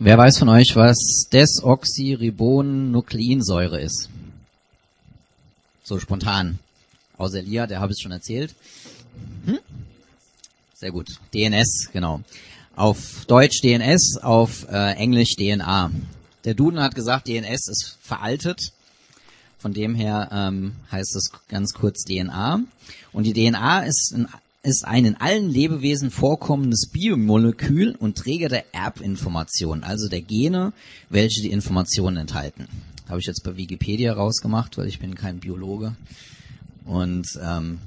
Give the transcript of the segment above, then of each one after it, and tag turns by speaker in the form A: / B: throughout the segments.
A: Wer weiß von euch, was Desoxyribonukleinsäure ist? So spontan. Außer Elia, der habe ich schon erzählt. Hm? Sehr gut. DNS, genau. Auf Deutsch DNS, auf äh, Englisch DNA. Der Duden hat gesagt, DNS ist veraltet. Von dem her ähm, heißt es ganz kurz DNA. Und die DNA ist ein ist ein in allen Lebewesen vorkommendes Biomolekül und Träger der Erbinformation, also der Gene, welche die Informationen enthalten. Habe ich jetzt bei Wikipedia rausgemacht, weil ich bin kein Biologe. Und ähm,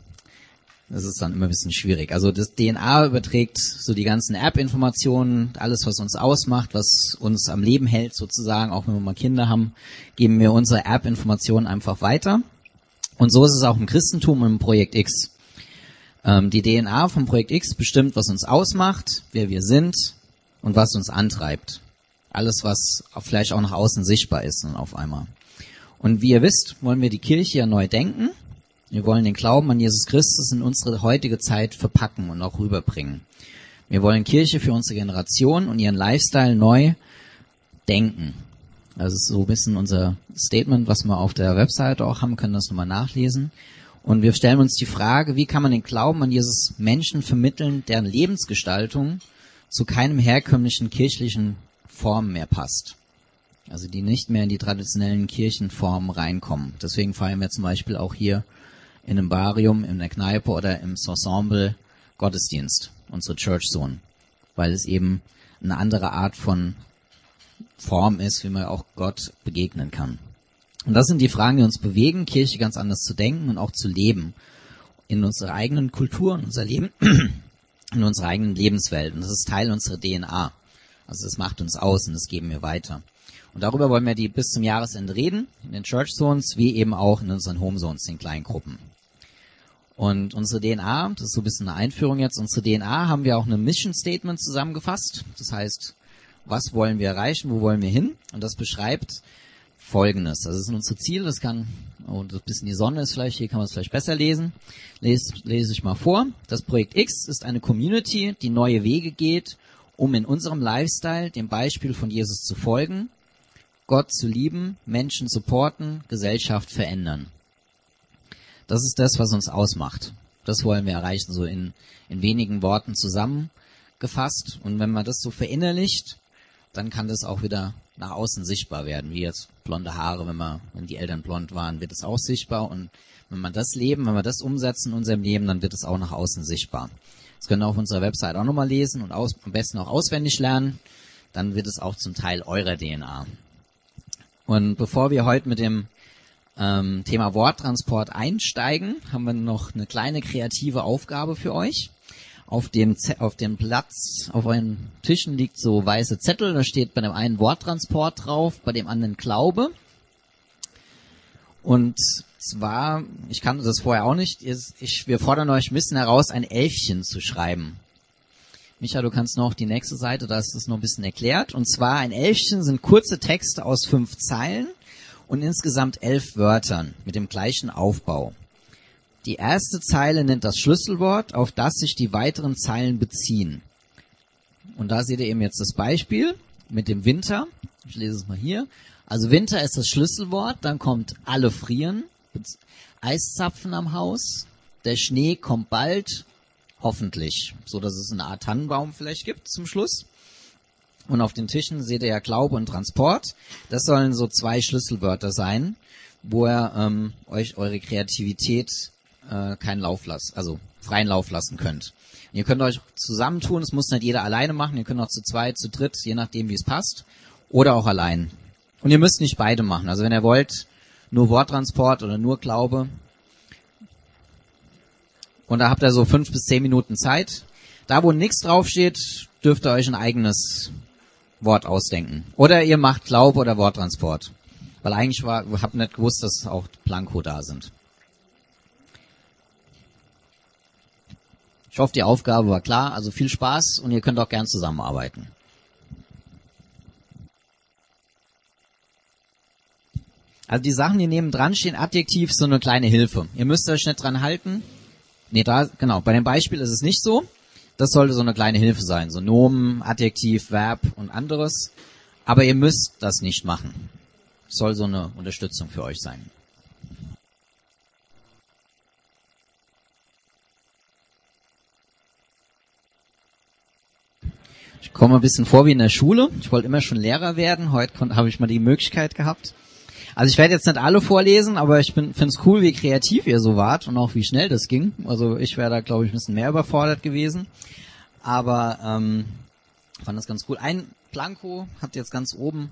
A: das ist dann immer ein bisschen schwierig. Also das DNA überträgt so die ganzen Erbinformationen, alles, was uns ausmacht, was uns am Leben hält sozusagen, auch wenn wir mal Kinder haben, geben wir unsere Erbinformationen einfach weiter. Und so ist es auch im Christentum und im Projekt X. Ähm, die DNA vom Projekt X bestimmt, was uns ausmacht, wer wir sind und was uns antreibt. Alles, was vielleicht auch nach außen sichtbar ist und auf einmal. Und wie ihr wisst, wollen wir die Kirche ja neu denken. Wir wollen den Glauben an Jesus Christus in unsere heutige Zeit verpacken und auch rüberbringen. Wir wollen Kirche für unsere Generation und ihren Lifestyle neu denken. Das ist so ein bisschen unser Statement, was wir auf der Webseite auch haben, können das nochmal nachlesen. Und wir stellen uns die Frage, wie kann man den Glauben an Jesus Menschen vermitteln, deren Lebensgestaltung zu keinem herkömmlichen kirchlichen Form mehr passt. Also die nicht mehr in die traditionellen Kirchenformen reinkommen. Deswegen feiern wir zum Beispiel auch hier in einem Barium, in der Kneipe oder im Ensemble Gottesdienst, unsere Church Zone. Weil es eben eine andere Art von Form ist, wie man auch Gott begegnen kann. Und das sind die Fragen, die uns bewegen, Kirche ganz anders zu denken und auch zu leben. In unserer eigenen Kultur, in unser Leben, in unserer eigenen Lebenswelt. Und das ist Teil unserer DNA. Also das macht uns aus und das geben wir weiter. Und darüber wollen wir die bis zum Jahresende reden, in den Church Zones, wie eben auch in unseren Home Zones, den kleinen Gruppen. Und unsere DNA, das ist so ein bisschen eine Einführung jetzt, unsere DNA haben wir auch eine Mission Statement zusammengefasst. Das heißt, was wollen wir erreichen, wo wollen wir hin? Und das beschreibt, Folgendes. Das ist unser Ziel. Das kann, und ein bisschen die Sonne ist vielleicht, hier kann man es vielleicht besser lesen. Lese, lese ich mal vor. Das Projekt X ist eine Community, die neue Wege geht, um in unserem Lifestyle dem Beispiel von Jesus zu folgen, Gott zu lieben, Menschen supporten, Gesellschaft verändern. Das ist das, was uns ausmacht. Das wollen wir erreichen, so in, in wenigen Worten zusammengefasst. Und wenn man das so verinnerlicht, dann kann das auch wieder nach außen sichtbar werden, wie jetzt blonde Haare, wenn man, wenn die Eltern blond waren, wird es auch sichtbar und wenn man das leben, wenn wir das umsetzen in unserem Leben, dann wird es auch nach außen sichtbar. Das können wir auf unserer Website auch nochmal lesen und aus, am besten auch auswendig lernen. Dann wird es auch zum Teil eurer DNA. Und bevor wir heute mit dem ähm, Thema Worttransport einsteigen, haben wir noch eine kleine kreative Aufgabe für euch. Auf dem, auf dem Platz, auf euren Tischen liegt so weiße Zettel, da steht bei dem einen Worttransport drauf, bei dem anderen Glaube. Und zwar, ich kannte das vorher auch nicht, ich, wir fordern euch ein bisschen heraus, ein Elfchen zu schreiben. Micha, du kannst noch die nächste Seite, da ist das noch ein bisschen erklärt. Und zwar ein Elfchen sind kurze Texte aus fünf Zeilen und insgesamt elf Wörtern mit dem gleichen Aufbau. Die erste Zeile nennt das Schlüsselwort, auf das sich die weiteren Zeilen beziehen. Und da seht ihr eben jetzt das Beispiel mit dem Winter. Ich lese es mal hier. Also Winter ist das Schlüsselwort, dann kommt alle frieren, Eiszapfen am Haus, der Schnee kommt bald, hoffentlich, so dass es eine Art Tannenbaum vielleicht gibt zum Schluss. Und auf den Tischen seht ihr ja Glaube und Transport. Das sollen so zwei Schlüsselwörter sein, wo ihr ähm, euch eure Kreativität äh, keinen Lauf lassen, also freien Lauf lassen könnt. Und ihr könnt euch zusammentun, es muss nicht jeder alleine machen, ihr könnt auch zu zweit, zu dritt, je nachdem wie es passt, oder auch allein. Und ihr müsst nicht beide machen. Also wenn ihr wollt, nur Worttransport oder nur Glaube. Und da habt ihr so fünf bis zehn Minuten Zeit. Da, wo nichts draufsteht, dürft ihr euch ein eigenes Wort ausdenken. Oder ihr macht Glaube oder Worttransport. Weil eigentlich war, habt nicht gewusst, dass auch Planko da sind. Ich hoffe, die Aufgabe war klar. Also viel Spaß und ihr könnt auch gern zusammenarbeiten. Also die Sachen, die neben dran stehen, Adjektiv, so eine kleine Hilfe. Ihr müsst euch nicht dran halten. Nee, da, genau, bei dem Beispiel ist es nicht so. Das sollte so eine kleine Hilfe sein. So Nomen, Adjektiv, Verb und anderes. Aber ihr müsst das nicht machen. Soll so eine Unterstützung für euch sein. Ich komme ein bisschen vor wie in der Schule. Ich wollte immer schon Lehrer werden. Heute habe ich mal die Möglichkeit gehabt. Also ich werde jetzt nicht alle vorlesen, aber ich finde es cool, wie kreativ ihr so wart und auch wie schnell das ging. Also ich wäre da, glaube ich, ein bisschen mehr überfordert gewesen. Aber ähm, fand das ganz cool. Ein Planko hat jetzt ganz oben,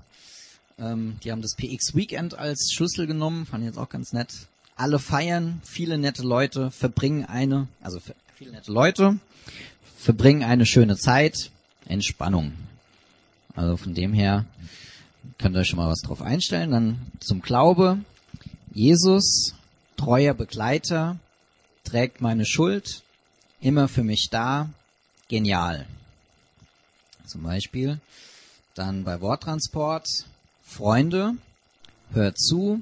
A: ähm, die haben das PX Weekend als Schlüssel genommen, fand ich jetzt auch ganz nett. Alle feiern, viele nette Leute verbringen eine, also viele nette Leute verbringen eine schöne Zeit, Entspannung. Also von dem her könnt ihr euch schon mal was drauf einstellen. Dann zum Glaube. Jesus, treuer Begleiter, trägt meine Schuld, immer für mich da, genial. Zum Beispiel. Dann bei Worttransport, Freunde, hört zu,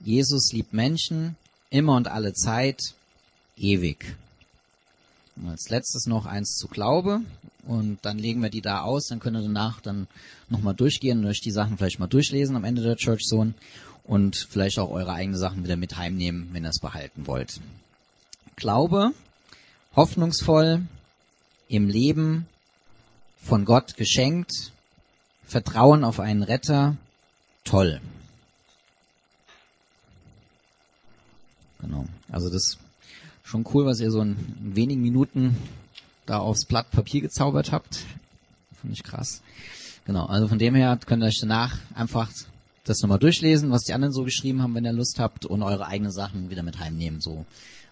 A: Jesus liebt Menschen, immer und alle Zeit, ewig. Und als letztes noch eins zu Glaube und dann legen wir die da aus, dann könnt ihr danach dann nochmal durchgehen und euch die Sachen vielleicht mal durchlesen am Ende der Church Zone und vielleicht auch eure eigenen Sachen wieder mit heimnehmen, wenn ihr es behalten wollt. Glaube, hoffnungsvoll, im Leben, von Gott geschenkt, Vertrauen auf einen Retter, toll. Genau. Also das schon cool, was ihr so in wenigen Minuten da aufs Blatt Papier gezaubert habt. Finde ich krass. Genau, also von dem her könnt ihr euch danach einfach das nochmal durchlesen, was die anderen so geschrieben haben, wenn ihr Lust habt, und eure eigenen Sachen wieder mit heimnehmen, so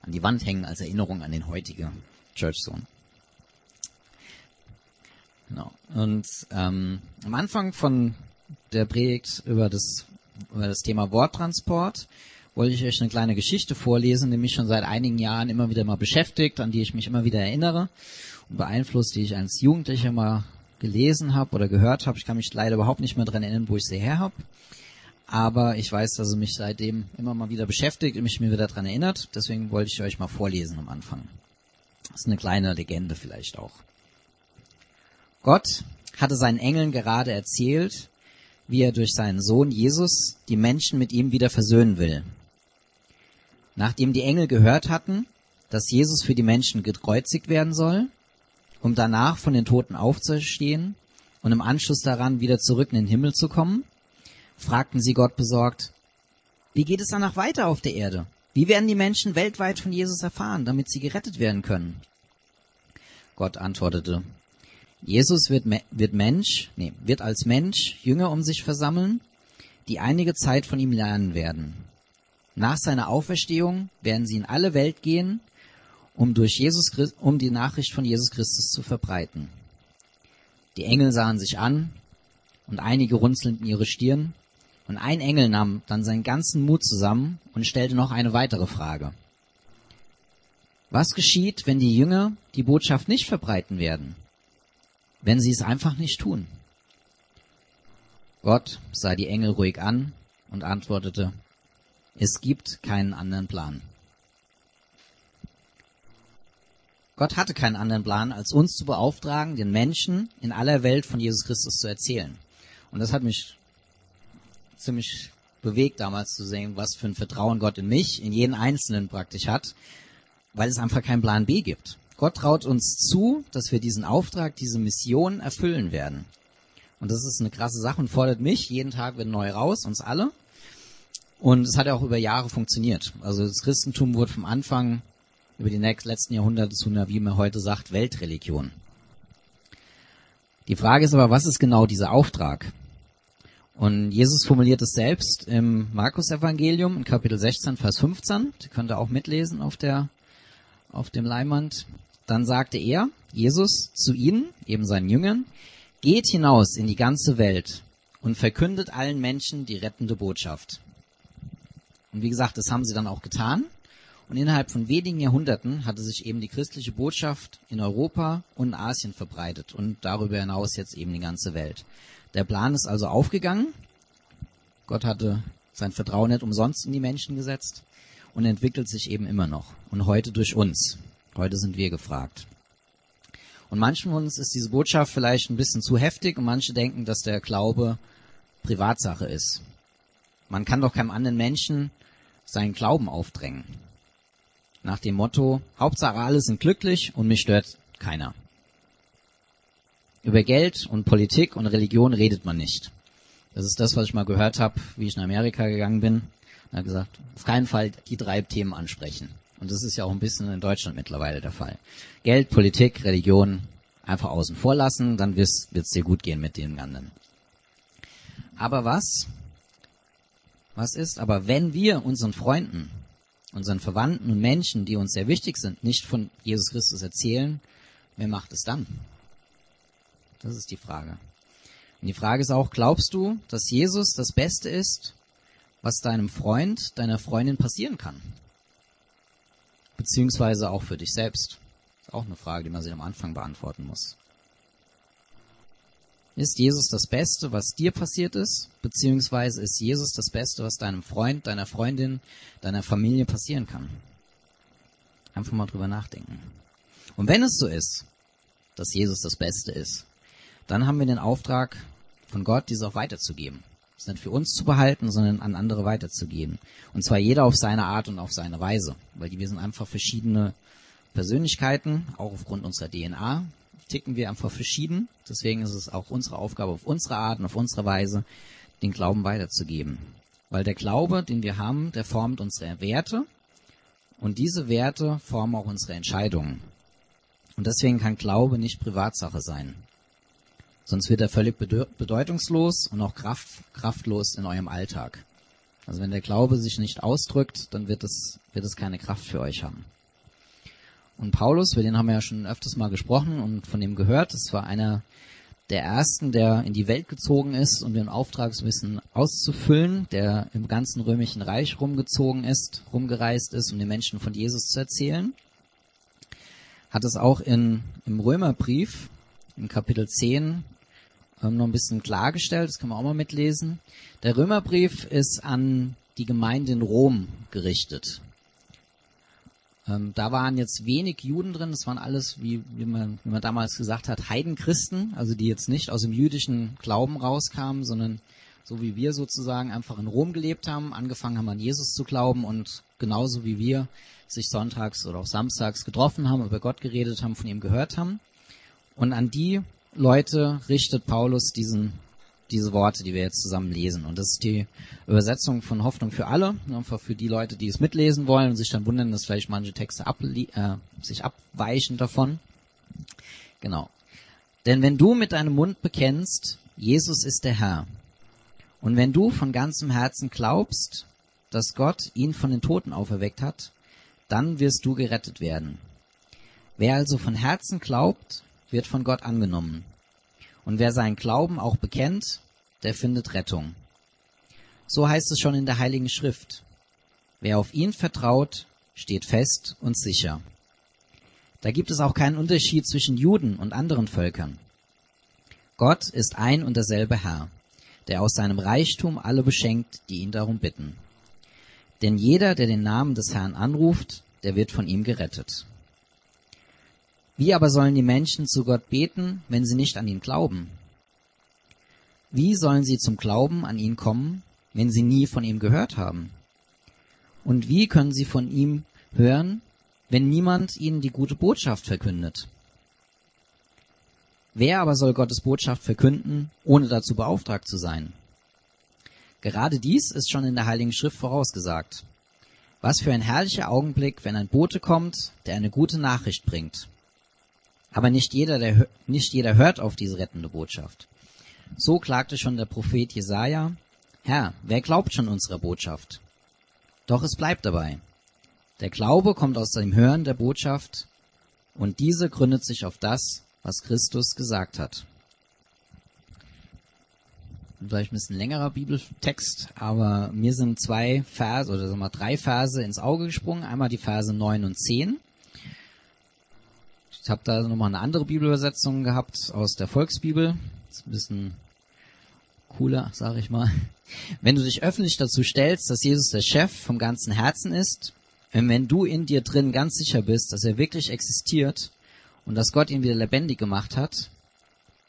A: an die Wand hängen als Erinnerung an den heutigen Church Zone. Genau. Und ähm, am Anfang von der Predigt über das, über das Thema Worttransport wollte ich euch eine kleine Geschichte vorlesen, die mich schon seit einigen Jahren immer wieder mal beschäftigt, an die ich mich immer wieder erinnere und beeinflusst, die ich als Jugendlicher mal gelesen habe oder gehört habe. Ich kann mich leider überhaupt nicht mehr dran erinnern, wo ich sie her habe. Aber ich weiß, dass es mich seitdem immer mal wieder beschäftigt und mich mir wieder dran erinnert. Deswegen wollte ich euch mal vorlesen am Anfang. Das ist eine kleine Legende vielleicht auch. Gott hatte seinen Engeln gerade erzählt, wie er durch seinen Sohn Jesus die Menschen mit ihm wieder versöhnen will. Nachdem die Engel gehört hatten, dass Jesus für die Menschen gekreuzigt werden soll, um danach von den Toten aufzustehen und im Anschluss daran wieder zurück in den Himmel zu kommen, fragten sie Gott besorgt, wie geht es danach weiter auf der Erde? Wie werden die Menschen weltweit von Jesus erfahren, damit sie gerettet werden können? Gott antwortete, Jesus wird, wird Mensch, nee, wird als Mensch Jünger um sich versammeln, die einige Zeit von ihm lernen werden. Nach seiner Auferstehung werden sie in alle Welt gehen, um durch Jesus, um die Nachricht von Jesus Christus zu verbreiten. Die Engel sahen sich an und einige runzelten ihre Stirn und ein Engel nahm dann seinen ganzen Mut zusammen und stellte noch eine weitere Frage. Was geschieht, wenn die Jünger die Botschaft nicht verbreiten werden? Wenn sie es einfach nicht tun? Gott sah die Engel ruhig an und antwortete, es gibt keinen anderen Plan. Gott hatte keinen anderen Plan, als uns zu beauftragen, den Menschen in aller Welt von Jesus Christus zu erzählen. Und das hat mich ziemlich bewegt damals zu sehen, was für ein Vertrauen Gott in mich, in jeden Einzelnen praktisch hat, weil es einfach keinen Plan B gibt. Gott traut uns zu, dass wir diesen Auftrag, diese Mission erfüllen werden. Und das ist eine krasse Sache und fordert mich jeden Tag wieder neu raus, uns alle. Und es hat ja auch über Jahre funktioniert. Also das Christentum wurde vom Anfang über die letzten Jahrhunderte zu einer, wie man heute sagt, Weltreligion. Die Frage ist aber, was ist genau dieser Auftrag? Und Jesus formuliert es selbst im Markus-Evangelium in Kapitel 16, Vers 15. Die könnt ihr auch mitlesen auf der, auf dem Leimand. Dann sagte er, Jesus, zu ihnen, eben seinen Jüngern, geht hinaus in die ganze Welt und verkündet allen Menschen die rettende Botschaft. Und wie gesagt, das haben sie dann auch getan. Und innerhalb von wenigen Jahrhunderten hatte sich eben die christliche Botschaft in Europa und in Asien verbreitet und darüber hinaus jetzt eben die ganze Welt. Der Plan ist also aufgegangen. Gott hatte sein Vertrauen nicht umsonst in die Menschen gesetzt und entwickelt sich eben immer noch. Und heute durch uns. Heute sind wir gefragt. Und manchen von uns ist diese Botschaft vielleicht ein bisschen zu heftig und manche denken, dass der Glaube Privatsache ist. Man kann doch keinem anderen Menschen seinen Glauben aufdrängen. Nach dem Motto, Hauptsache alle sind glücklich und mich stört keiner. Über Geld und Politik und Religion redet man nicht. Das ist das, was ich mal gehört habe, wie ich in Amerika gegangen bin. Er gesagt, auf keinen Fall die drei Themen ansprechen. Und das ist ja auch ein bisschen in Deutschland mittlerweile der Fall. Geld, Politik, Religion einfach außen vor lassen, dann wird es dir gut gehen mit dem Ganzen. Aber was? Was ist aber, wenn wir unseren Freunden, unseren Verwandten und Menschen, die uns sehr wichtig sind, nicht von Jesus Christus erzählen, wer macht es dann? Das ist die Frage. Und die Frage ist auch, glaubst du, dass Jesus das Beste ist, was deinem Freund, deiner Freundin passieren kann? Beziehungsweise auch für dich selbst. Das ist auch eine Frage, die man sich am Anfang beantworten muss. Ist Jesus das Beste, was dir passiert ist? Beziehungsweise ist Jesus das Beste, was deinem Freund, deiner Freundin, deiner Familie passieren kann? Einfach mal drüber nachdenken. Und wenn es so ist, dass Jesus das Beste ist, dann haben wir den Auftrag von Gott, diese auch weiterzugeben. Das nicht für uns zu behalten, sondern an andere weiterzugeben. Und zwar jeder auf seine Art und auf seine Weise. Weil wir sind einfach verschiedene Persönlichkeiten, auch aufgrund unserer DNA ticken wir einfach verschieden. Deswegen ist es auch unsere Aufgabe, auf unsere Art und auf unsere Weise den Glauben weiterzugeben. Weil der Glaube, den wir haben, der formt unsere Werte und diese Werte formen auch unsere Entscheidungen. Und deswegen kann Glaube nicht Privatsache sein. Sonst wird er völlig bedeutungslos und auch kraft, kraftlos in eurem Alltag. Also wenn der Glaube sich nicht ausdrückt, dann wird es, wird es keine Kraft für euch haben. Und Paulus, über den haben wir ja schon öfters mal gesprochen und von dem gehört. Das war einer der ersten, der in die Welt gezogen ist, um den Auftrag so ein bisschen auszufüllen, der im ganzen römischen Reich rumgezogen ist, rumgereist ist, um den Menschen von Jesus zu erzählen. Hat es auch in, im Römerbrief, in Kapitel 10, ähm, noch ein bisschen klargestellt, das kann man auch mal mitlesen. Der Römerbrief ist an die Gemeinde in Rom gerichtet. Ähm, da waren jetzt wenig Juden drin, das waren alles, wie, wie, man, wie man damals gesagt hat, Heidenchristen, also die jetzt nicht aus dem jüdischen Glauben rauskamen, sondern so wie wir sozusagen einfach in Rom gelebt haben, angefangen haben an Jesus zu glauben und genauso wie wir sich sonntags oder auch samstags getroffen haben, über Gott geredet haben, von ihm gehört haben. Und an die Leute richtet Paulus diesen diese Worte, die wir jetzt zusammen lesen. Und das ist die Übersetzung von Hoffnung für alle, einfach für die Leute, die es mitlesen wollen und sich dann wundern, dass vielleicht manche Texte äh, sich abweichen davon. Genau. Denn wenn du mit deinem Mund bekennst, Jesus ist der Herr, und wenn du von ganzem Herzen glaubst, dass Gott ihn von den Toten auferweckt hat, dann wirst du gerettet werden. Wer also von Herzen glaubt, wird von Gott angenommen. Und wer seinen Glauben auch bekennt, der findet Rettung. So heißt es schon in der Heiligen Schrift. Wer auf ihn vertraut, steht fest und sicher. Da gibt es auch keinen Unterschied zwischen Juden und anderen Völkern. Gott ist ein und derselbe Herr, der aus seinem Reichtum alle beschenkt, die ihn darum bitten. Denn jeder, der den Namen des Herrn anruft, der wird von ihm gerettet. Wie aber sollen die Menschen zu Gott beten, wenn sie nicht an ihn glauben? Wie sollen sie zum Glauben an ihn kommen, wenn sie nie von ihm gehört haben? Und wie können sie von ihm hören, wenn niemand ihnen die gute Botschaft verkündet? Wer aber soll Gottes Botschaft verkünden, ohne dazu beauftragt zu sein? Gerade dies ist schon in der Heiligen Schrift vorausgesagt. Was für ein herrlicher Augenblick, wenn ein Bote kommt, der eine gute Nachricht bringt. Aber nicht jeder, der, nicht jeder hört auf diese rettende Botschaft. So klagte schon der Prophet Jesaja, Herr, wer glaubt schon unserer Botschaft? Doch es bleibt dabei. Der Glaube kommt aus dem Hören der Botschaft und diese gründet sich auf das, was Christus gesagt hat. Vielleicht ein bisschen längerer Bibeltext, aber mir sind zwei Verse oder sagen wir drei Verse ins Auge gesprungen. Einmal die Verse 9 und 10. Ich habe da nochmal eine andere Bibelübersetzung gehabt aus der Volksbibel. Das ist ein bisschen cooler, sage ich mal. Wenn du dich öffentlich dazu stellst, dass Jesus der Chef vom ganzen Herzen ist, wenn du in dir drin ganz sicher bist, dass er wirklich existiert und dass Gott ihn wieder lebendig gemacht hat,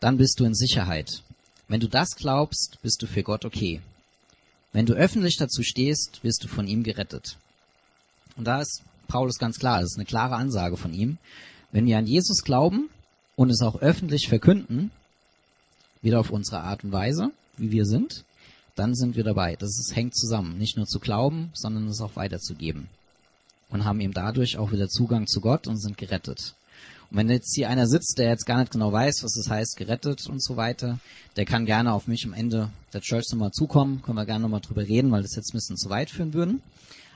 A: dann bist du in Sicherheit. Wenn du das glaubst, bist du für Gott okay. Wenn du öffentlich dazu stehst, wirst du von ihm gerettet. Und da ist Paulus ganz klar, das ist eine klare Ansage von ihm. Wenn wir an Jesus glauben und es auch öffentlich verkünden, wieder auf unsere Art und Weise, wie wir sind, dann sind wir dabei. Das ist, hängt zusammen. Nicht nur zu glauben, sondern es auch weiterzugeben. Und haben eben dadurch auch wieder Zugang zu Gott und sind gerettet. Und wenn jetzt hier einer sitzt, der jetzt gar nicht genau weiß, was das heißt, gerettet und so weiter, der kann gerne auf mich am Ende der Church nochmal zukommen. Können wir gerne nochmal drüber reden, weil das jetzt ein bisschen zu weit führen würden.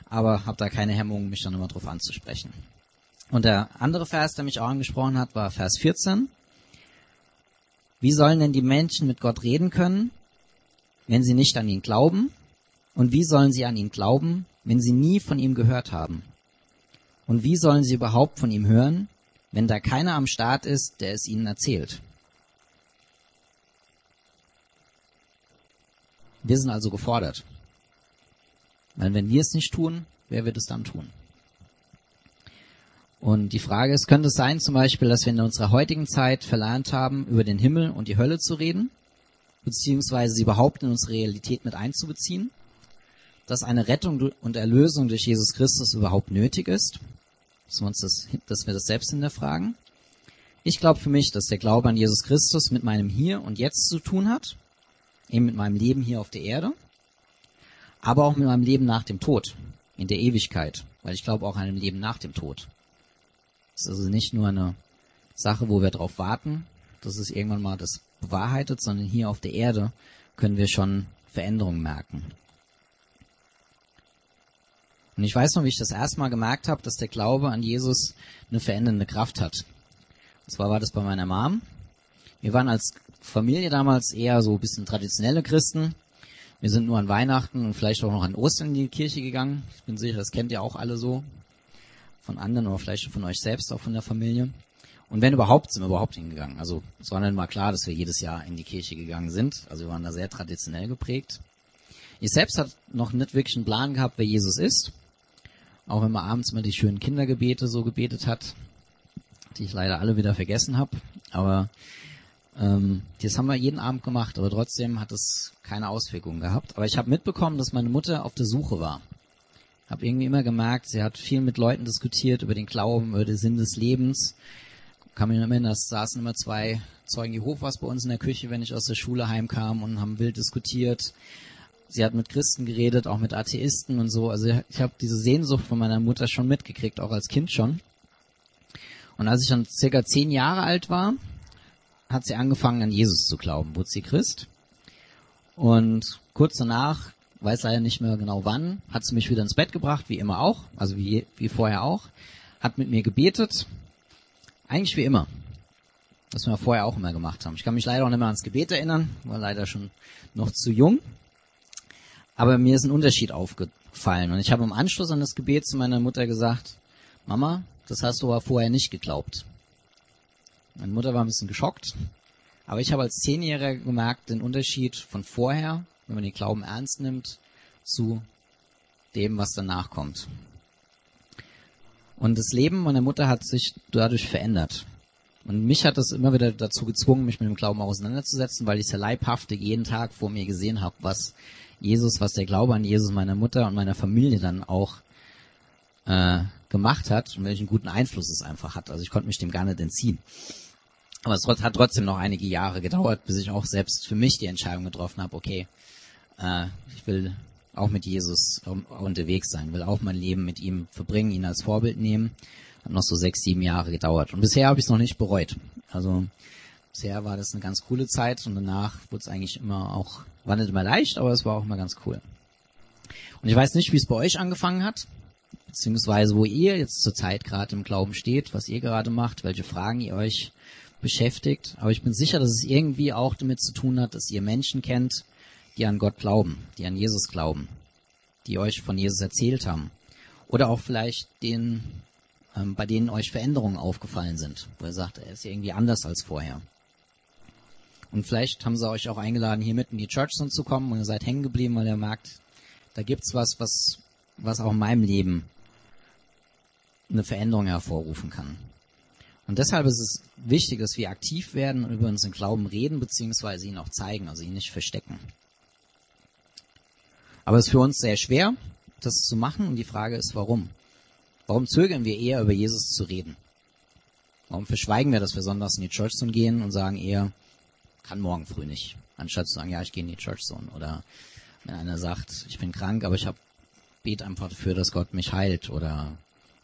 A: Aber habe da keine Hemmung, mich dann nochmal drauf anzusprechen. Und der andere Vers, der mich auch angesprochen hat, war Vers 14. Wie sollen denn die Menschen mit Gott reden können, wenn sie nicht an ihn glauben? Und wie sollen sie an ihn glauben, wenn sie nie von ihm gehört haben? Und wie sollen sie überhaupt von ihm hören, wenn da keiner am Start ist, der es ihnen erzählt? Wir sind also gefordert. Weil wenn wir es nicht tun, wer wird es dann tun? Und die Frage ist, könnte es sein zum Beispiel, dass wir in unserer heutigen Zeit verlernt haben, über den Himmel und die Hölle zu reden? beziehungsweise sie überhaupt in unsere Realität mit einzubeziehen, dass eine Rettung und Erlösung durch Jesus Christus überhaupt nötig ist, dass wir, uns das, dass wir das selbst hinterfragen. Ich glaube für mich, dass der Glaube an Jesus Christus mit meinem Hier und Jetzt zu tun hat, eben mit meinem Leben hier auf der Erde, aber auch mit meinem Leben nach dem Tod, in der Ewigkeit, weil ich glaube auch an einem Leben nach dem Tod. Es ist also nicht nur eine Sache, wo wir darauf warten, dass es irgendwann mal das bewahrheitet, sondern hier auf der Erde können wir schon Veränderungen merken. Und ich weiß noch, wie ich das erste Mal gemerkt habe, dass der Glaube an Jesus eine verändernde Kraft hat. Und zwar war das bei meiner Mom. Wir waren als Familie damals eher so ein bisschen traditionelle Christen. Wir sind nur an Weihnachten und vielleicht auch noch an Ostern in die Kirche gegangen. Ich bin sicher, das kennt ihr auch alle so. Von anderen oder vielleicht von euch selbst, auch von der Familie. Und wenn überhaupt, sind wir überhaupt hingegangen. Also es war dann mal klar, dass wir jedes Jahr in die Kirche gegangen sind. Also wir waren da sehr traditionell geprägt. Ich selbst hat noch nicht wirklich einen Plan gehabt, wer Jesus ist. Auch wenn man abends mal die schönen Kindergebete so gebetet hat, die ich leider alle wieder vergessen habe. Aber ähm, das haben wir jeden Abend gemacht, aber trotzdem hat es keine Auswirkungen gehabt. Aber ich habe mitbekommen, dass meine Mutter auf der Suche war. Habe irgendwie immer gemerkt, sie hat viel mit Leuten diskutiert über den Glauben, über den Sinn des Lebens kann mich erinnern, da saßen immer zwei Zeugen Jehovas bei uns in der Küche, wenn ich aus der Schule heimkam und haben wild diskutiert. Sie hat mit Christen geredet, auch mit Atheisten und so. Also ich habe diese Sehnsucht von meiner Mutter schon mitgekriegt, auch als Kind schon. Und als ich dann circa zehn Jahre alt war, hat sie angefangen an Jesus zu glauben, wurde sie Christ. Und kurz danach, weiß leider nicht mehr genau wann, hat sie mich wieder ins Bett gebracht, wie immer auch, also wie, wie vorher auch, hat mit mir gebetet eigentlich wie immer. Was wir vorher auch immer gemacht haben. Ich kann mich leider auch nicht mehr ans Gebet erinnern, war leider schon noch zu jung. Aber mir ist ein Unterschied aufgefallen. Und ich habe im Anschluss an das Gebet zu meiner Mutter gesagt, Mama, das hast du aber vorher nicht geglaubt. Meine Mutter war ein bisschen geschockt. Aber ich habe als Zehnjähriger gemerkt, den Unterschied von vorher, wenn man den Glauben ernst nimmt, zu dem, was danach kommt. Und das Leben meiner Mutter hat sich dadurch verändert. Und mich hat das immer wieder dazu gezwungen, mich mit dem Glauben auseinanderzusetzen, weil ich ja leibhaftig jeden Tag vor mir gesehen habe, was Jesus, was der Glaube an Jesus meiner Mutter und meiner Familie dann auch äh, gemacht hat und welchen guten Einfluss es einfach hat. Also ich konnte mich dem gar nicht entziehen. Aber es hat trotzdem noch einige Jahre gedauert, bis ich auch selbst für mich die Entscheidung getroffen habe, okay, äh, ich will auch mit Jesus unterwegs sein, will auch mein Leben mit ihm verbringen, ihn als Vorbild nehmen. Hat noch so sechs, sieben Jahre gedauert. Und bisher habe ich es noch nicht bereut. Also bisher war das eine ganz coole Zeit und danach wurde es eigentlich immer auch, war nicht immer leicht, aber es war auch immer ganz cool. Und ich weiß nicht, wie es bei euch angefangen hat, beziehungsweise wo ihr jetzt zur Zeit gerade im Glauben steht, was ihr gerade macht, welche Fragen ihr euch beschäftigt. Aber ich bin sicher, dass es irgendwie auch damit zu tun hat, dass ihr Menschen kennt, die an Gott glauben, die an Jesus glauben, die euch von Jesus erzählt haben. Oder auch vielleicht den, ähm, bei denen euch Veränderungen aufgefallen sind, wo ihr sagt, er ist irgendwie anders als vorher. Und vielleicht haben sie euch auch eingeladen, hier mitten in die Church zu kommen und ihr seid hängen geblieben, weil ihr merkt, da gibt's was, was, was auch in meinem Leben eine Veränderung hervorrufen kann. Und deshalb ist es wichtig, dass wir aktiv werden und über unseren Glauben reden, beziehungsweise ihn auch zeigen, also ihn nicht verstecken. Aber es ist für uns sehr schwer, das zu machen und die Frage ist, warum? Warum zögern wir eher über Jesus zu reden? Warum verschweigen wir, dass wir sonntags in die Church Zone gehen und sagen eher, kann morgen früh nicht, anstatt zu sagen, ja, ich gehe in die Church Zone. Oder wenn einer sagt, ich bin krank, aber ich habe bet einfach dafür, dass Gott mich heilt oder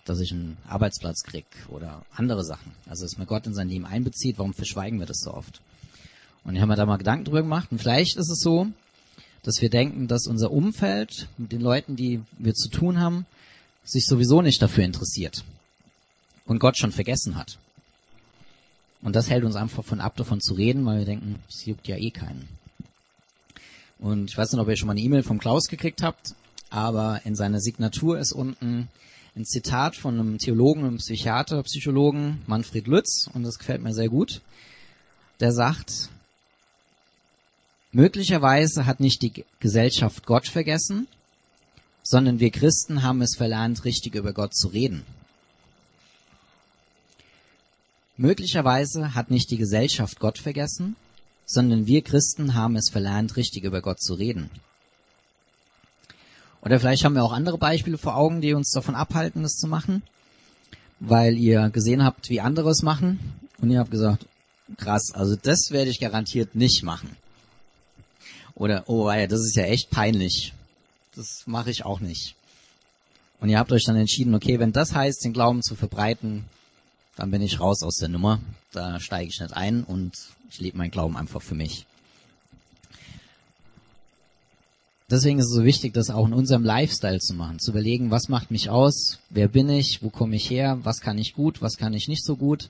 A: dass ich einen Arbeitsplatz krieg oder andere Sachen. Also dass man Gott in sein Leben einbezieht, warum verschweigen wir das so oft? Und ich habe mir da mal Gedanken drüber gemacht und vielleicht ist es so, dass wir denken, dass unser Umfeld mit den Leuten, die wir zu tun haben, sich sowieso nicht dafür interessiert und Gott schon vergessen hat. Und das hält uns einfach von ab, davon zu reden, weil wir denken, es juckt ja eh keinen. Und ich weiß nicht, ob ihr schon mal eine E-Mail vom Klaus gekriegt habt, aber in seiner Signatur ist unten ein Zitat von einem Theologen, einem Psychiater, Psychologen, Manfred Lütz, und das gefällt mir sehr gut. Der sagt, möglicherweise hat nicht die Gesellschaft Gott vergessen, sondern wir Christen haben es verlernt, richtig über Gott zu reden. Möglicherweise hat nicht die Gesellschaft Gott vergessen, sondern wir Christen haben es verlernt, richtig über Gott zu reden. Oder vielleicht haben wir auch andere Beispiele vor Augen, die uns davon abhalten, das zu machen, weil ihr gesehen habt, wie andere es machen und ihr habt gesagt, krass, also das werde ich garantiert nicht machen. Oder, oh das ist ja echt peinlich. Das mache ich auch nicht. Und ihr habt euch dann entschieden, okay, wenn das heißt, den Glauben zu verbreiten, dann bin ich raus aus der Nummer. Da steige ich nicht ein und ich lebe meinen Glauben einfach für mich. Deswegen ist es so wichtig, das auch in unserem Lifestyle zu machen, zu überlegen, was macht mich aus, wer bin ich, wo komme ich her, was kann ich gut, was kann ich nicht so gut,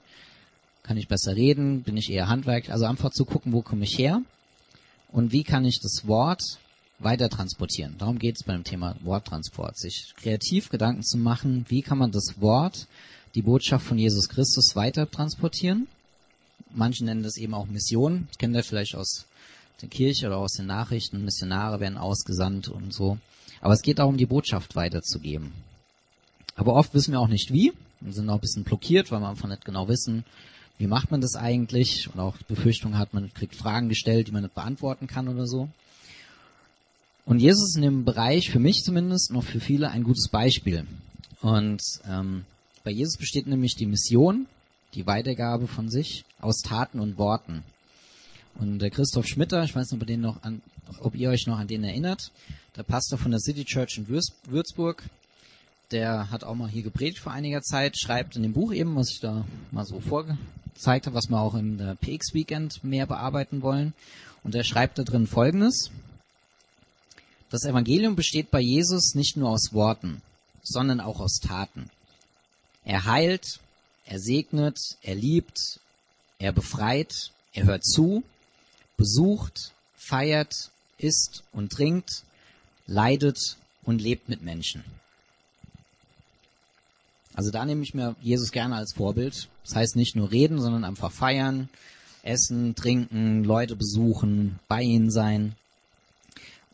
A: kann ich besser reden, bin ich eher Handwerk, also einfach zu gucken, wo komme ich her? Und wie kann ich das Wort weiter transportieren. Darum geht es beim Thema Worttransport, sich kreativ Gedanken zu machen, wie kann man das Wort, die Botschaft von Jesus Christus weiter transportieren. Manche nennen das eben auch Mission. Kennt ihr vielleicht aus der Kirche oder aus den Nachrichten. Missionare werden ausgesandt und so. Aber es geht darum, die Botschaft weiterzugeben. Aber oft wissen wir auch nicht wie und sind auch ein bisschen blockiert, weil wir einfach nicht genau wissen, wie macht man das eigentlich? Und auch Befürchtung hat, man kriegt Fragen gestellt, die man nicht beantworten kann oder so. Und Jesus ist in dem Bereich, für mich zumindest, noch für viele ein gutes Beispiel. Und ähm, bei Jesus besteht nämlich die Mission, die Weitergabe von sich aus Taten und Worten. Und der Christoph Schmitter, ich weiß nicht, ob, den noch an, ob ihr euch noch an den erinnert, der Pastor von der City Church in Würzburg, der hat auch mal hier gepredigt vor einiger Zeit, schreibt in dem Buch eben, was ich da mal so vorgezeigt habe, was wir auch im PX Weekend mehr bearbeiten wollen. Und er schreibt da drin Folgendes. Das Evangelium besteht bei Jesus nicht nur aus Worten, sondern auch aus Taten. Er heilt, er segnet, er liebt, er befreit, er hört zu, besucht, feiert, isst und trinkt, leidet und lebt mit Menschen. Also da nehme ich mir Jesus gerne als Vorbild. Das heißt nicht nur reden, sondern einfach feiern, essen, trinken, Leute besuchen, bei ihnen sein.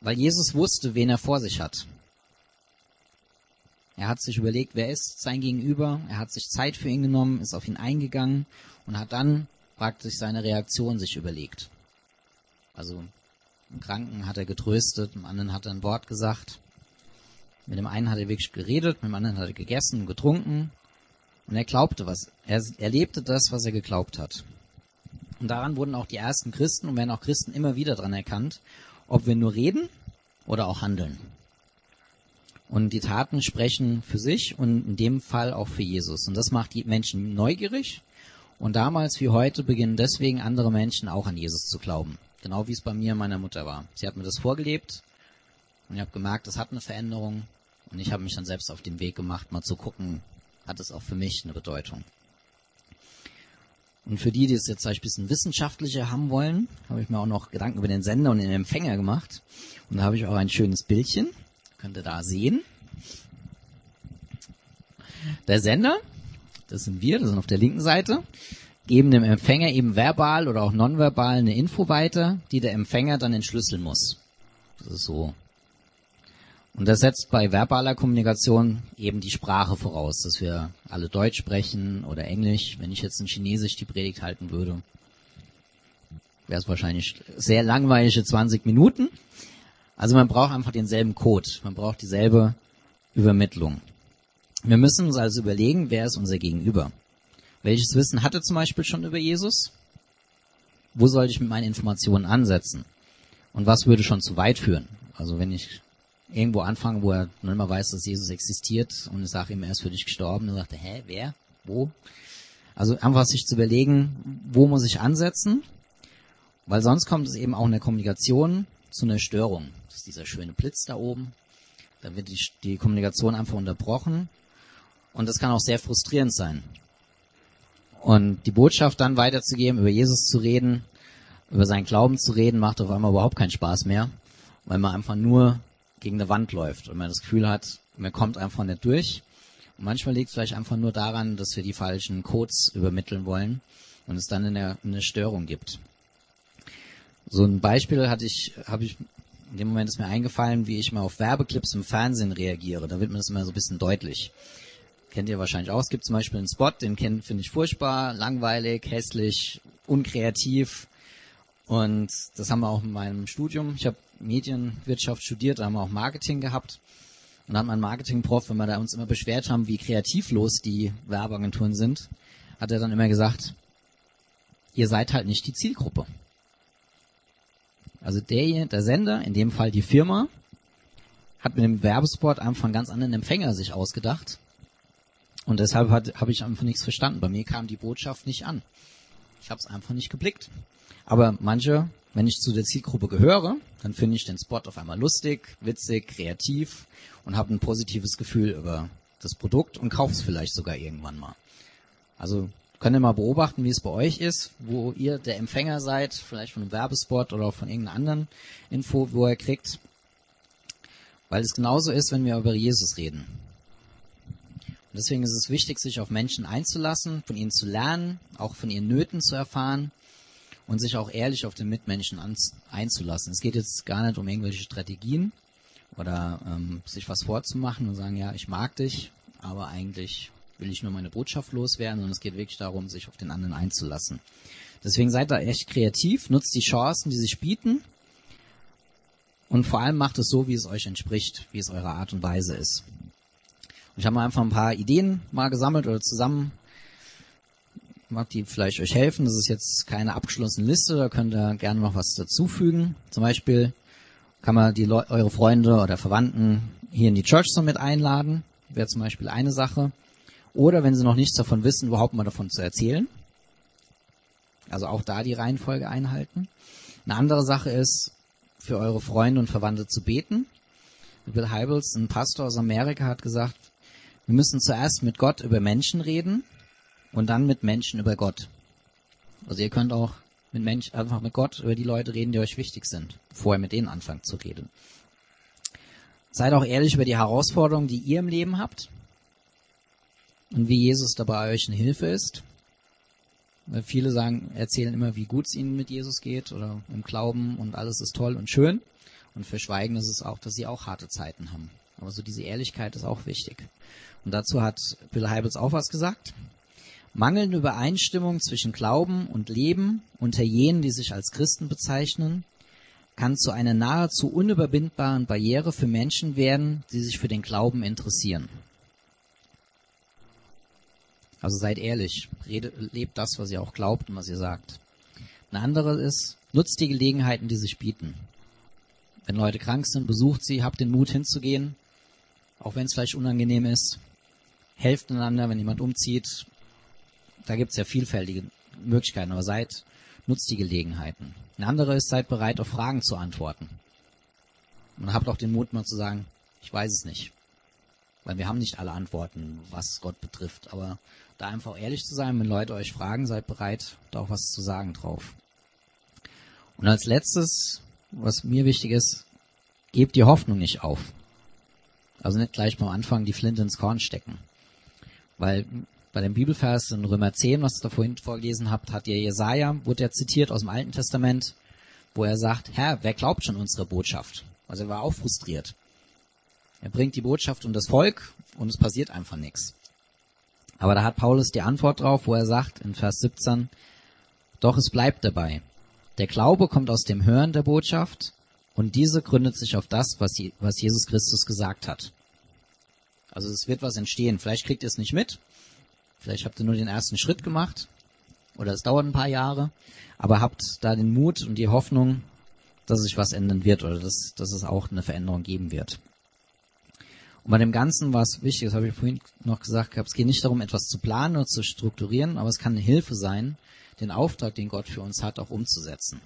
A: Weil Jesus wusste, wen er vor sich hat. Er hat sich überlegt, wer ist sein Gegenüber. Er hat sich Zeit für ihn genommen, ist auf ihn eingegangen und hat dann praktisch seine Reaktion sich überlegt. Also im Kranken hat er getröstet, dem anderen hat er ein Wort gesagt. Mit dem einen hat er wirklich geredet, mit dem anderen hat er gegessen und getrunken. Und er glaubte was. Er erlebte das, was er geglaubt hat. Und daran wurden auch die ersten Christen und werden auch Christen immer wieder dran erkannt, ob wir nur reden oder auch handeln. Und die Taten sprechen für sich und in dem Fall auch für Jesus. Und das macht die Menschen neugierig. Und damals wie heute beginnen deswegen andere Menschen auch an Jesus zu glauben. Genau wie es bei mir und meiner Mutter war. Sie hat mir das vorgelebt und ich habe gemerkt, das hat eine Veränderung. Und ich habe mich dann selbst auf den Weg gemacht, mal zu gucken, hat es auch für mich eine Bedeutung. Und für die, die es jetzt vielleicht ein bisschen wissenschaftlicher haben wollen, habe ich mir auch noch Gedanken über den Sender und den Empfänger gemacht. Und da habe ich auch ein schönes Bildchen. Könnt ihr da sehen. Der Sender, das sind wir, das sind auf der linken Seite geben dem Empfänger eben verbal oder auch nonverbal eine Info weiter, die der Empfänger dann entschlüsseln muss. Das ist so. Und das setzt bei verbaler Kommunikation eben die Sprache voraus, dass wir alle Deutsch sprechen oder Englisch. Wenn ich jetzt in Chinesisch die Predigt halten würde, wäre es wahrscheinlich sehr langweilige 20 Minuten. Also man braucht einfach denselben Code, man braucht dieselbe Übermittlung. Wir müssen uns also überlegen, wer ist unser Gegenüber? Welches Wissen hatte zum Beispiel schon über Jesus? Wo sollte ich mit meinen Informationen ansetzen? Und was würde schon zu weit führen? Also wenn ich irgendwo anfange, wo er noch immer weiß, dass Jesus existiert und ich sage ihm, er ist für dich gestorben, dann sagt er, hä, wer? Wo? Also einfach sich zu überlegen, wo muss ich ansetzen? Weil sonst kommt es eben auch in der Kommunikation zu einer Störung. Das ist dieser schöne Blitz da oben. Da wird die, die Kommunikation einfach unterbrochen. Und das kann auch sehr frustrierend sein. Und die Botschaft dann weiterzugeben, über Jesus zu reden, über seinen Glauben zu reden, macht auf einmal überhaupt keinen Spaß mehr, weil man einfach nur gegen eine Wand läuft und man das Gefühl hat, man kommt einfach nicht durch. Und manchmal liegt es vielleicht einfach nur daran, dass wir die falschen Codes übermitteln wollen und es dann eine, eine Störung gibt. So ein Beispiel hatte ich, habe ich, in dem Moment ist mir eingefallen, wie ich mal auf Werbeclips im Fernsehen reagiere. Da wird mir das immer so ein bisschen deutlich. Kennt ihr wahrscheinlich auch. Es gibt zum Beispiel einen Spot, den finde ich furchtbar, langweilig, hässlich, unkreativ. Und das haben wir auch in meinem Studium. Ich habe Medienwirtschaft studiert, da haben wir auch Marketing gehabt. Und dann hat mein Marketingprof, wenn wir da uns immer beschwert haben, wie kreativlos die Werbeagenturen sind, hat er dann immer gesagt, ihr seid halt nicht die Zielgruppe. Also der, der Sender, in dem Fall die Firma, hat mit dem Werbespot einfach einen ganz anderen Empfänger sich ausgedacht. Und deshalb habe ich einfach nichts verstanden. Bei mir kam die Botschaft nicht an. Ich habe es einfach nicht geblickt. Aber manche wenn ich zu der Zielgruppe gehöre, dann finde ich den Spot auf einmal lustig, witzig, kreativ und habe ein positives Gefühl über das Produkt und kaufe es vielleicht sogar irgendwann mal. Also könnt ihr mal beobachten, wie es bei euch ist, wo ihr der Empfänger seid, vielleicht von einem Werbespot oder von irgendeiner anderen Info, wo ihr kriegt. Weil es genauso ist, wenn wir über Jesus reden. Deswegen ist es wichtig, sich auf Menschen einzulassen, von ihnen zu lernen, auch von ihren Nöten zu erfahren und sich auch ehrlich auf den Mitmenschen einzulassen. Es geht jetzt gar nicht um irgendwelche Strategien oder ähm, sich was vorzumachen und sagen, ja, ich mag dich, aber eigentlich will ich nur meine Botschaft loswerden, sondern es geht wirklich darum, sich auf den anderen einzulassen. Deswegen seid da echt kreativ, nutzt die Chancen, die sich bieten und vor allem macht es so, wie es euch entspricht, wie es eure Art und Weise ist. Ich habe mal einfach ein paar Ideen mal gesammelt oder zusammen mag die vielleicht euch helfen. Das ist jetzt keine abgeschlossene Liste, da könnt ihr gerne noch was dazufügen. Zum Beispiel kann man die Le eure Freunde oder Verwandten hier in die Church so mit einladen. Wäre zum Beispiel eine Sache. Oder wenn sie noch nichts davon wissen, überhaupt mal davon zu erzählen. Also auch da die Reihenfolge einhalten. Eine andere Sache ist, für eure Freunde und Verwandte zu beten. Bill Hybels, ein Pastor aus Amerika, hat gesagt, wir müssen zuerst mit Gott über Menschen reden und dann mit Menschen über Gott. Also ihr könnt auch mit Mensch, einfach mit Gott über die Leute reden, die euch wichtig sind, vorher mit denen anfangen zu reden. Seid auch ehrlich über die Herausforderungen, die ihr im Leben habt und wie Jesus dabei euch eine Hilfe ist. Weil viele sagen, erzählen immer, wie gut es ihnen mit Jesus geht oder im Glauben und alles ist toll und schön. Und verschweigen ist es auch, dass sie auch harte Zeiten haben. Aber so diese Ehrlichkeit ist auch wichtig. Und dazu hat Bill Heibels auch was gesagt. Mangelnde Übereinstimmung zwischen Glauben und Leben unter jenen, die sich als Christen bezeichnen, kann zu einer nahezu unüberwindbaren Barriere für Menschen werden, die sich für den Glauben interessieren. Also seid ehrlich, redet, lebt das, was ihr auch glaubt und was ihr sagt. Eine andere ist, nutzt die Gelegenheiten, die sich bieten. Wenn Leute krank sind, besucht sie, habt den Mut hinzugehen, auch wenn es vielleicht unangenehm ist. Helft einander, wenn jemand umzieht, da gibt es ja vielfältige Möglichkeiten, aber seid, nutzt die Gelegenheiten. Eine andere ist, seid bereit, auf Fragen zu antworten. Und habt auch den Mut, mal zu sagen, ich weiß es nicht. Weil wir haben nicht alle Antworten, was Gott betrifft. Aber da einfach ehrlich zu sein, wenn Leute euch fragen, seid bereit, da auch was zu sagen drauf. Und als letztes, was mir wichtig ist, gebt die Hoffnung nicht auf. Also nicht gleich beim Anfang die Flinte ins Korn stecken. Weil bei dem Bibelvers in Römer 10, was ihr da vorhin vorgelesen habt, hat ihr Jesaja, wurde er zitiert aus dem Alten Testament, wo er sagt, Herr, wer glaubt schon unsere Botschaft? Also er war auch frustriert. Er bringt die Botschaft und das Volk und es passiert einfach nichts. Aber da hat Paulus die Antwort drauf, wo er sagt in Vers 17, doch es bleibt dabei. Der Glaube kommt aus dem Hören der Botschaft und diese gründet sich auf das, was Jesus Christus gesagt hat. Also es wird was entstehen. Vielleicht kriegt ihr es nicht mit. Vielleicht habt ihr nur den ersten Schritt gemacht. Oder es dauert ein paar Jahre. Aber habt da den Mut und die Hoffnung, dass sich was ändern wird oder dass, dass es auch eine Veränderung geben wird. Und bei dem Ganzen war es wichtig, das habe ich vorhin noch gesagt, es geht nicht darum, etwas zu planen oder zu strukturieren, aber es kann eine Hilfe sein, den Auftrag, den Gott für uns hat, auch umzusetzen.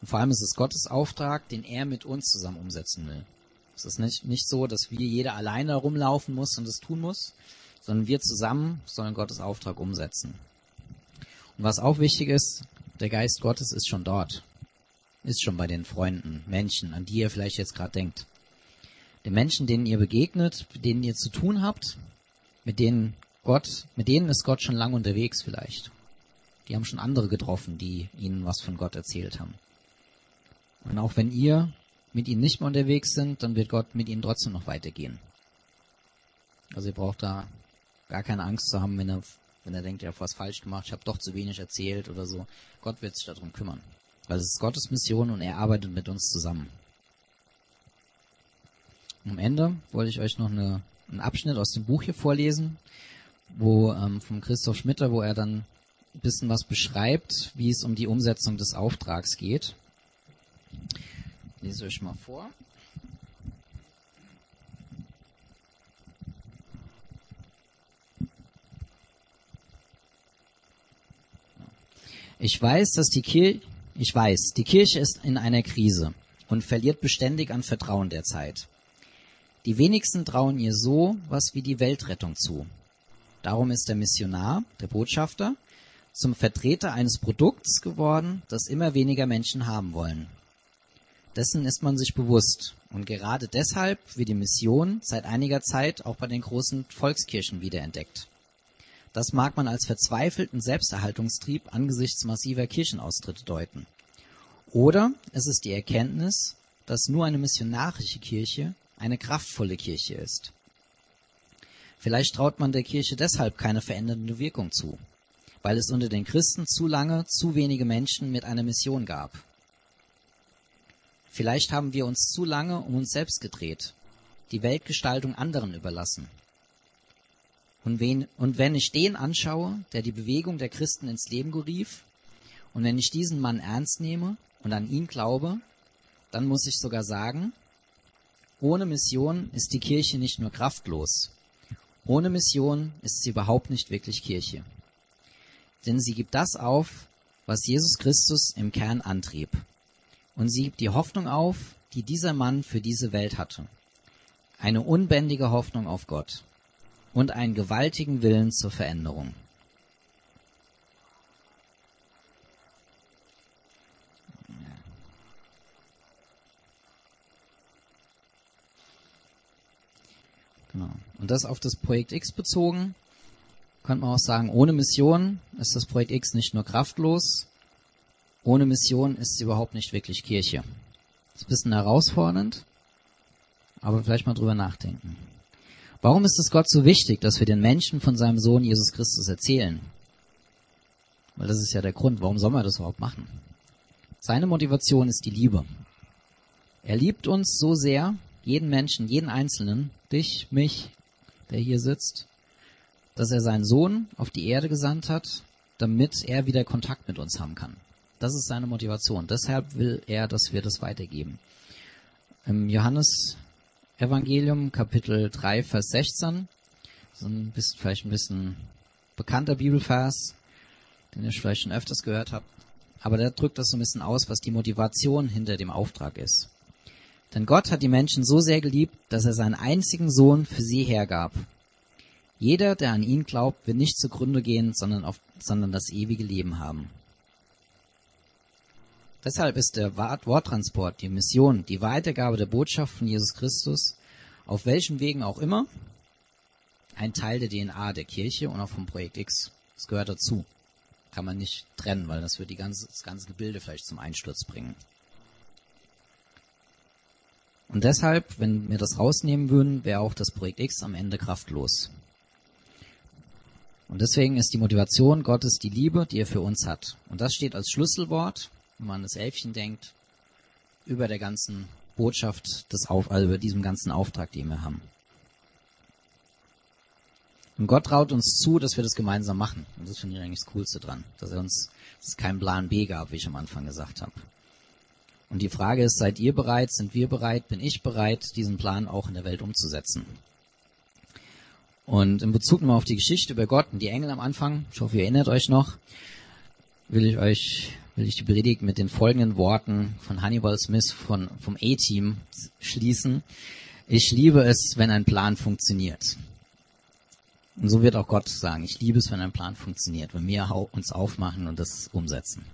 A: Und vor allem ist es Gottes Auftrag, den er mit uns zusammen umsetzen will. Es ist nicht, nicht so, dass wir jeder alleine rumlaufen muss und es tun muss, sondern wir zusammen sollen Gottes Auftrag umsetzen. Und was auch wichtig ist, der Geist Gottes ist schon dort. Ist schon bei den Freunden, Menschen, an die ihr vielleicht jetzt gerade denkt. Den Menschen, denen ihr begegnet, mit denen ihr zu tun habt, mit denen Gott, mit denen ist Gott schon lange unterwegs vielleicht. Die haben schon andere getroffen, die ihnen was von Gott erzählt haben. Und auch wenn ihr mit ihnen nicht mehr unterwegs sind, dann wird Gott mit ihnen trotzdem noch weitergehen. Also ihr braucht da gar keine Angst zu haben, wenn er, wenn er denkt, ihr habt was falsch gemacht, ich habe doch zu wenig erzählt oder so. Gott wird sich darum kümmern. Weil es ist Gottes Mission und er arbeitet mit uns zusammen. Am Ende wollte ich euch noch eine, einen Abschnitt aus dem Buch hier vorlesen, wo ähm, vom Christoph Schmitter, wo er dann ein bisschen was beschreibt, wie es um die Umsetzung des Auftrags geht. Ich lese euch mal vor. Ich weiß, dass die Kirche, ich weiß, die Kirche ist in einer Krise und verliert beständig an Vertrauen derzeit. Die wenigsten trauen ihr so was wie die Weltrettung zu. Darum ist der Missionar, der Botschafter, zum Vertreter eines Produkts geworden, das immer weniger Menschen haben wollen. Dessen ist man sich bewusst. Und gerade deshalb wird die Mission seit einiger Zeit auch bei den großen Volkskirchen wiederentdeckt. Das mag man als verzweifelten Selbsterhaltungstrieb angesichts massiver Kirchenaustritte deuten. Oder es ist die Erkenntnis, dass nur eine missionarische Kirche eine kraftvolle Kirche ist. Vielleicht traut man der Kirche deshalb keine verändernde Wirkung zu, weil es unter den Christen zu lange zu wenige Menschen mit einer Mission gab. Vielleicht haben wir uns zu lange um uns selbst gedreht, die Weltgestaltung anderen überlassen. Und, wen, und wenn ich den anschaue, der die Bewegung der Christen ins Leben gerief, und wenn ich diesen Mann ernst nehme und an ihn glaube, dann muss ich sogar sagen, ohne Mission ist die Kirche nicht nur kraftlos. Ohne Mission ist sie überhaupt nicht wirklich Kirche. Denn sie gibt das auf, was Jesus Christus im Kern antrieb. Und sie die Hoffnung auf, die dieser Mann für diese Welt hatte. Eine unbändige Hoffnung auf Gott und einen gewaltigen Willen zur Veränderung. Genau. Und das auf das Projekt X bezogen, könnte man auch sagen, ohne Mission ist das Projekt X nicht nur kraftlos, ohne Mission ist es überhaupt nicht wirklich Kirche. Das ist ein bisschen herausfordernd, aber vielleicht mal drüber nachdenken. Warum ist es Gott so wichtig, dass wir den Menschen von seinem Sohn Jesus Christus erzählen? Weil das ist ja der Grund, warum soll man das überhaupt machen? Seine Motivation ist die Liebe. Er liebt uns so sehr, jeden Menschen, jeden Einzelnen, dich, mich, der hier sitzt, dass er seinen Sohn auf die Erde gesandt hat, damit er wieder Kontakt mit uns haben kann. Das ist seine Motivation. Deshalb will er, dass wir das weitergeben. Im Johannes Evangelium, Kapitel 3, Vers 16, so ein bisschen, vielleicht ein bisschen bekannter Bibelvers, den ihr vielleicht schon öfters gehört habt, aber der drückt das so ein bisschen aus, was die Motivation hinter dem Auftrag ist. Denn Gott hat die Menschen so sehr geliebt, dass er seinen einzigen Sohn für sie hergab. Jeder, der an ihn glaubt, wird nicht zugrunde gehen, sondern, auf, sondern das ewige Leben haben. Deshalb ist der Worttransport, die Mission, die Weitergabe der Botschaft von Jesus Christus, auf welchen Wegen auch immer, ein Teil der DNA der Kirche und auch vom Projekt X. Es gehört dazu. Kann man nicht trennen, weil das wird die ganze, das ganze Gebilde vielleicht zum Einsturz bringen. Und deshalb, wenn wir das rausnehmen würden, wäre auch das Projekt X am Ende kraftlos. Und deswegen ist die Motivation Gottes die Liebe, die er für uns hat. Und das steht als Schlüsselwort, wenn man an das Elfchen denkt, über der ganzen Botschaft des Auf, also über diesem ganzen Auftrag, den wir haben. Und Gott traut uns zu, dass wir das gemeinsam machen. Und das finde ich eigentlich das Coolste dran, dass er uns, dass es keinen Plan B gab, wie ich am Anfang gesagt habe. Und die Frage ist, seid ihr bereit, sind wir bereit, bin ich bereit, diesen Plan auch in der Welt umzusetzen? Und in Bezug nochmal auf die Geschichte über Gott und die Engel am Anfang, ich hoffe, ihr erinnert euch noch, will ich euch, will ich die Predigt mit den folgenden Worten von Hannibal Smith von, vom A-Team schließen. Ich liebe es, wenn ein Plan funktioniert. Und so wird auch Gott sagen, ich liebe es, wenn ein Plan funktioniert, wenn wir uns aufmachen und das umsetzen.